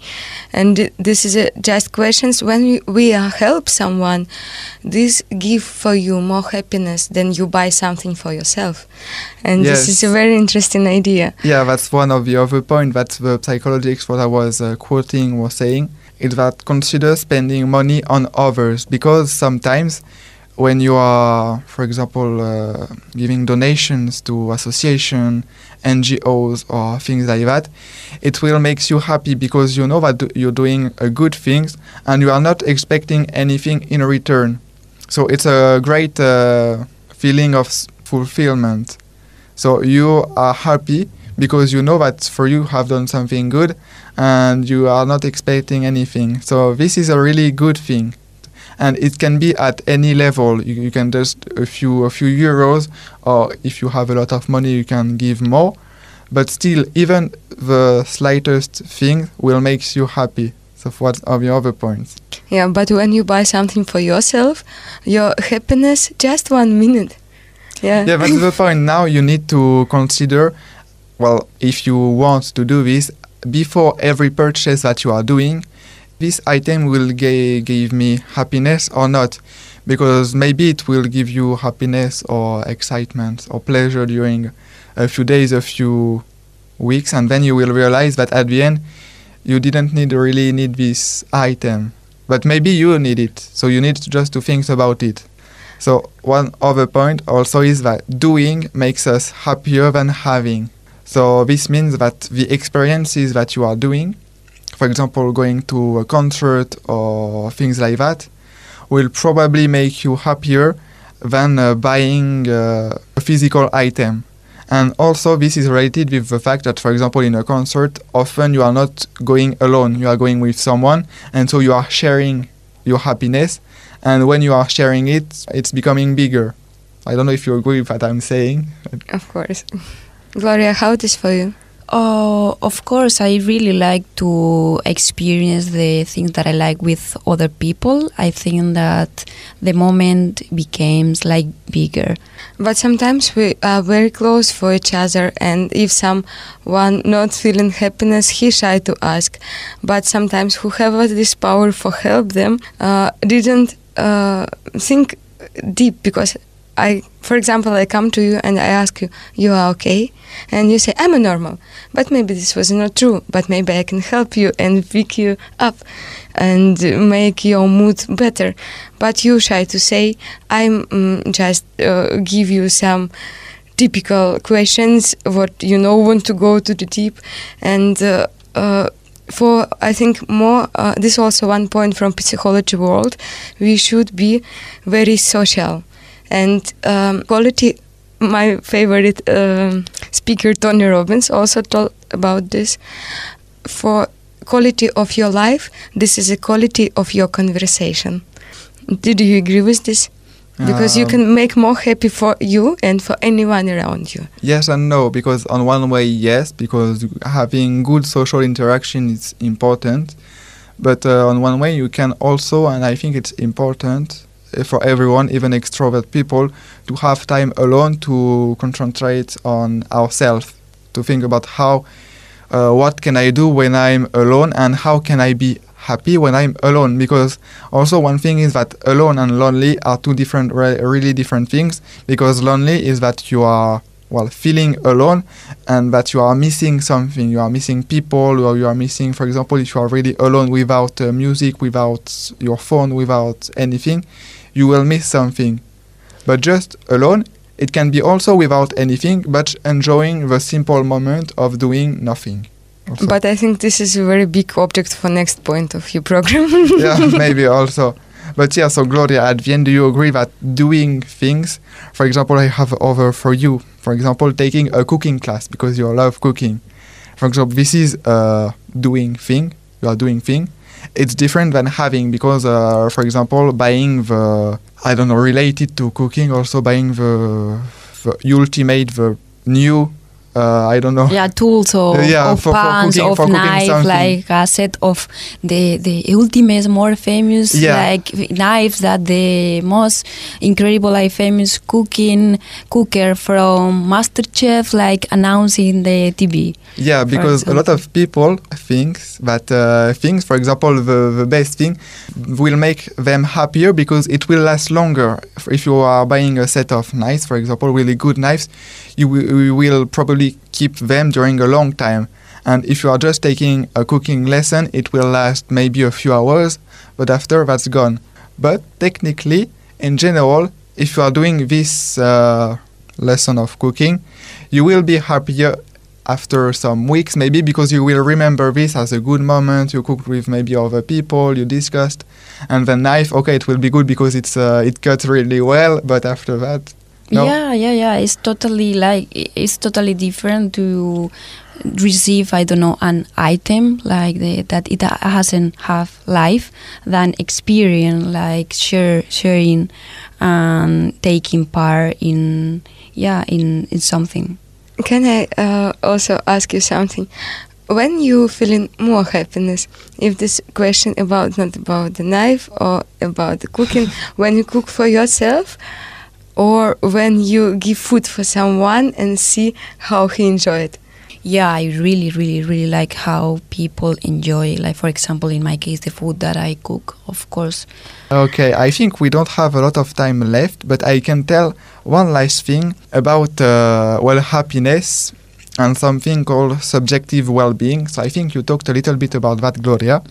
And this is a just questions. When we, we help someone this give for you more happiness than you buy something for yourself. And this is a very interesting idea. Yeah, that's one of the other point that the psychologist what I was uh, quoting was saying is that consider spending money on others because sometimes when you are, for example, uh, giving donations to association, NGOs or things like that, it will make you happy because you know that you're doing a good things and you are not expecting anything in return. So it's a great uh, feeling of fulfillment. So you are happy because you know that for you have done something good and you are not expecting anything. So this is a really good thing. And it can be at any level. You, you can just a few a few euros, or if you have a lot of money, you can give more. But still, even the slightest thing will make you happy. So what are the other points? Yeah, but when you buy something for yourself, your happiness just one minute. Yeah. yeah, that's the point. Now you need to consider, well, if you want to do this, before every purchase that you are doing, this item will give me happiness or not? Because maybe it will give you happiness or excitement or pleasure during a few days a few weeks and then you will realize that at the end you didn't need really need this item. But maybe you need it so you need just to think about it. So one other point also is that doing makes us happier than having. So this means that the experiences that you are doing for example going to a concert or things like that will probably make you happier than uh, buying uh, a physical item and also, this is related with the fact that, for example, in a concert, often you are not going alone, you are going with someone, and so you are sharing your happiness. And when you are sharing it, it's becoming bigger. I don't know if you agree with what I'm saying. Of course. Gloria, how it is for you? Oh, of course, I really like to experience the things that I like with other people. I think that the moment becomes like bigger. But sometimes we are very close for each other, and if someone not feeling happiness, he shy to ask. But sometimes who have this power for help them uh, didn't uh, think deep because I, for example, I come to you and I ask you, you are okay? And you say, I'm a normal. But maybe this was not true. But maybe I can help you and pick you up and make your mood better. But you shy to say, I'm mm, just uh, give you some typical questions, what you know, want to go to the deep. And uh, uh, for I think more uh, this is also one point from psychology world we should be very social and um, quality my favorite um, speaker Tony Robbins also talked about this. For quality of your life this is a quality of your conversation. Did you agree with this? Because you Um, can make more happy for you and for anyone around you. Yes and no, because on one way, yes, because having good social interaction is important. But uh, on one way, you can also, and I think it's important for everyone, even extrovert people, to have time alone to concentrate on ourselves, to think about how, uh, what can I do when I'm alone, and how can I be happy when I'm alone. Because also one thing is that alone and lonely are two different, re- really different things. Because lonely is that you are well feeling alone and that you are missing something you are missing people or you are missing for example if you are really alone without uh, music without your phone without anything you will miss something. But just alone it can be also without anything but enjoying the simple moment of doing nothing. Also. but I think this is a very big object for next point of your program. Yeah maybe also. But yeah so gloria at the end do you agree that doing things for example i have over for you for example taking a cooking class because you love cooking. For example this is a doing thing you are doing thing it's different than having because uh, for example buying the i don't know related to cooking also buying the, the ultimate the new uh, i don't know Yeah, tools or, Uh, yeah, of for- for pans, cooking- of for knife, something. like a set of the the ultimate, more famous Yeah. like knives that the most incredible, like famous cooking cooker from MasterChef, like announcing the TV. Yeah, because a lot of people think that uh, things, for example, the, the best thing will make them happier because it will last longer. If you are buying a set of knives, for example, really good knives, you, will- you will probably keep them during a long time. And if you are just taking a cooking lesson, it will last maybe a few hours, but after that's gone. But technically, in general, if you are doing this uh, lesson of cooking, you will be happier after some weeks, maybe because you will remember this as a good moment. You cooked with maybe other people, you discussed, and the knife. Okay, it will be good because it's uh, it cuts really well, but after that, no. Yeah, yeah, yeah. It's totally like it's totally different to receive I don't know an item like the, that it hasn't have life than experience like share sharing and taking part in yeah in in something. Can I uh, also ask you something? When you feeling more happiness, if this question about not about the knife or about the cooking, when you cook for yourself, or when you give food for someone and see how he enjoy it. Yeah, I really, really, really like how people enjoy, like, for example, in my case, the food that I cook, of course. Okay, I think we don't have a lot of time left, but I can tell one last thing about, uh, well, happiness and something called subjective well being. So I think you talked a little bit about that, Gloria.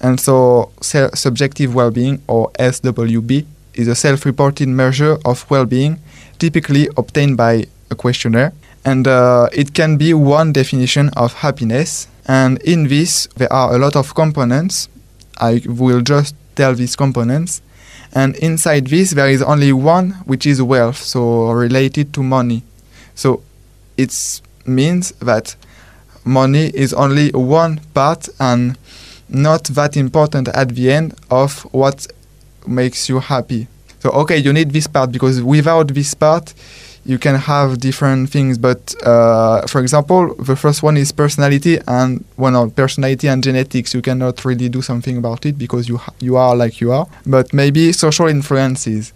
And so, se- subjective well being, or SWB, is a self reported measure of well being, typically obtained by a questionnaire and uh, it can be one definition of happiness. And in this, there are a lot of components. I will just tell these components. And inside this, there is only one, which is wealth, so related to money. So it means that money is only one part and not that important at the end of what makes you happy. So, okay, you need this part because without this part, you can have different things. But uh, for example the first one is personality and well no, personality and genetics. You cannot really do something about it because you you are like you are. But maybe social influences.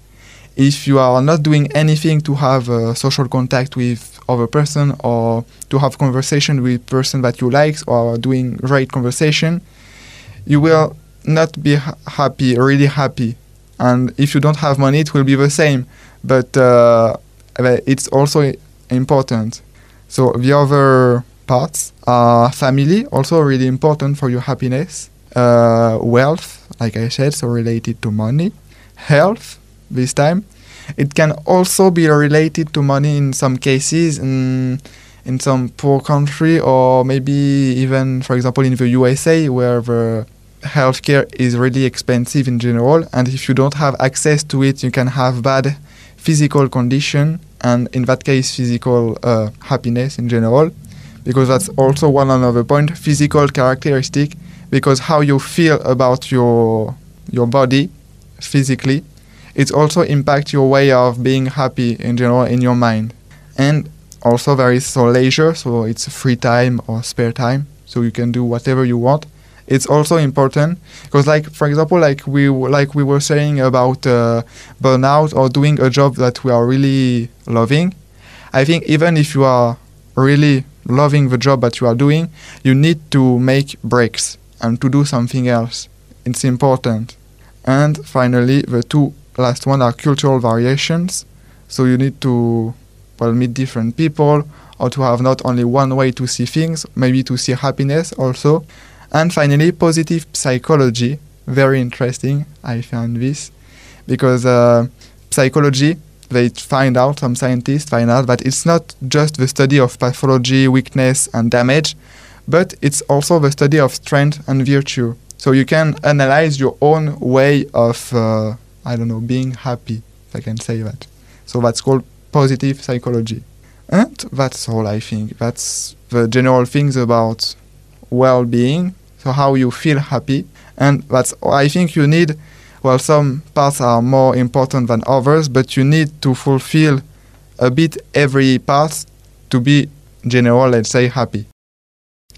If you are not doing anything to have social contact with other person or to have conversation with person that you like or doing great conversation you will not be happy really happy and if you don't have money it will be the same but uh, it's also important. So the other parts are family, also really important for your happiness. Uh, wealth, like I said, so related to money. Health, this time. It can also be related to money in some cases, in, in some poor country, or maybe even, for example, in the USA, where the healthcare is really expensive in general, and if you don't have access to it, you can have bad physical condition and in that case physical uh, happiness in general because that's also one another point physical characteristic because how you feel about your your body physically it also impacts your way of being happy in general in your mind. And also there is so leisure so it's free time or spare time so you can do whatever you want it's also important because like for example like we like we were saying about uh, burnout or doing a job that we are really loving. I think even if you are really loving the job that you are doing you need to make breaks and to do something else. It's important. And finally the two last one are cultural variations. So you need to well meet different people or to have not only one way to see things maybe to see happiness also and finally, positive psychology. Very interesting. I found this because uh, psychology, they find out, some scientists find out that it's not just the study of pathology, weakness, and damage, but it's also the study of strength and virtue. So you can analyze your own way of, uh, I don't know, being happy, if I can say that. So that's called positive psychology. And that's all I think. That's the general things about well-being so how you feel happy and that's i think you need well some parts are more important than others but you need to fulfill a bit every part to be general let's say happy.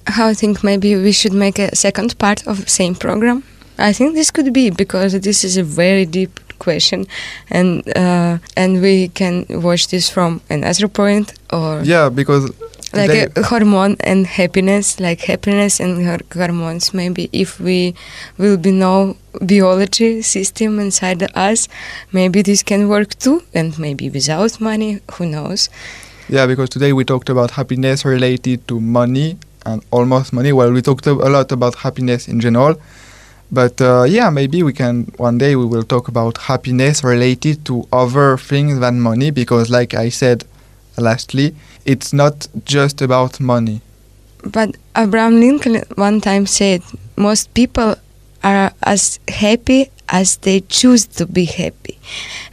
I think maybe we should make a second part of the same program? I think this could be because this is a very deep question and uh, and we can watch this from another point or yeah because like a hormone and happiness like happiness and hormones. Maybe if we will be know biology system inside us maybe this can work too and maybe without money who knows? Yeah because today we talked about happiness related to money and almost money. Well we talked a lot about happiness in general but uh, yeah maybe we can one day we will talk about happiness related to other things than money because like i said lastly it's not just about money. But Abraham Lincoln one time said, most people are as happy as they choose to be happy.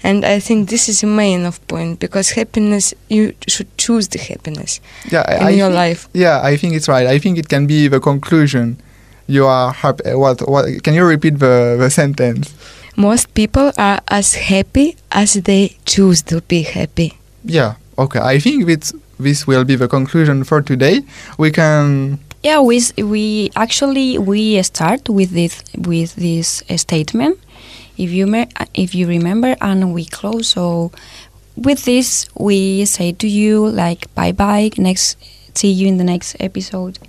And I think this is the main of point because happiness, you should choose the happiness yeah, in I your think, life. Yeah, I think it's right. I think it can be the conclusion. You are happy. What? What? Can you repeat the, the sentence? Most people are as happy as they choose to be happy. Yeah. Okay. I think it's this will be the conclusion for today. We can. Yeah, we we actually we start with this with this uh, statement. If you uh, if you remember, and we close. So with this, we say to you like bye bye. Next see you in the next episode.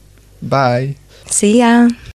Bye. See ya.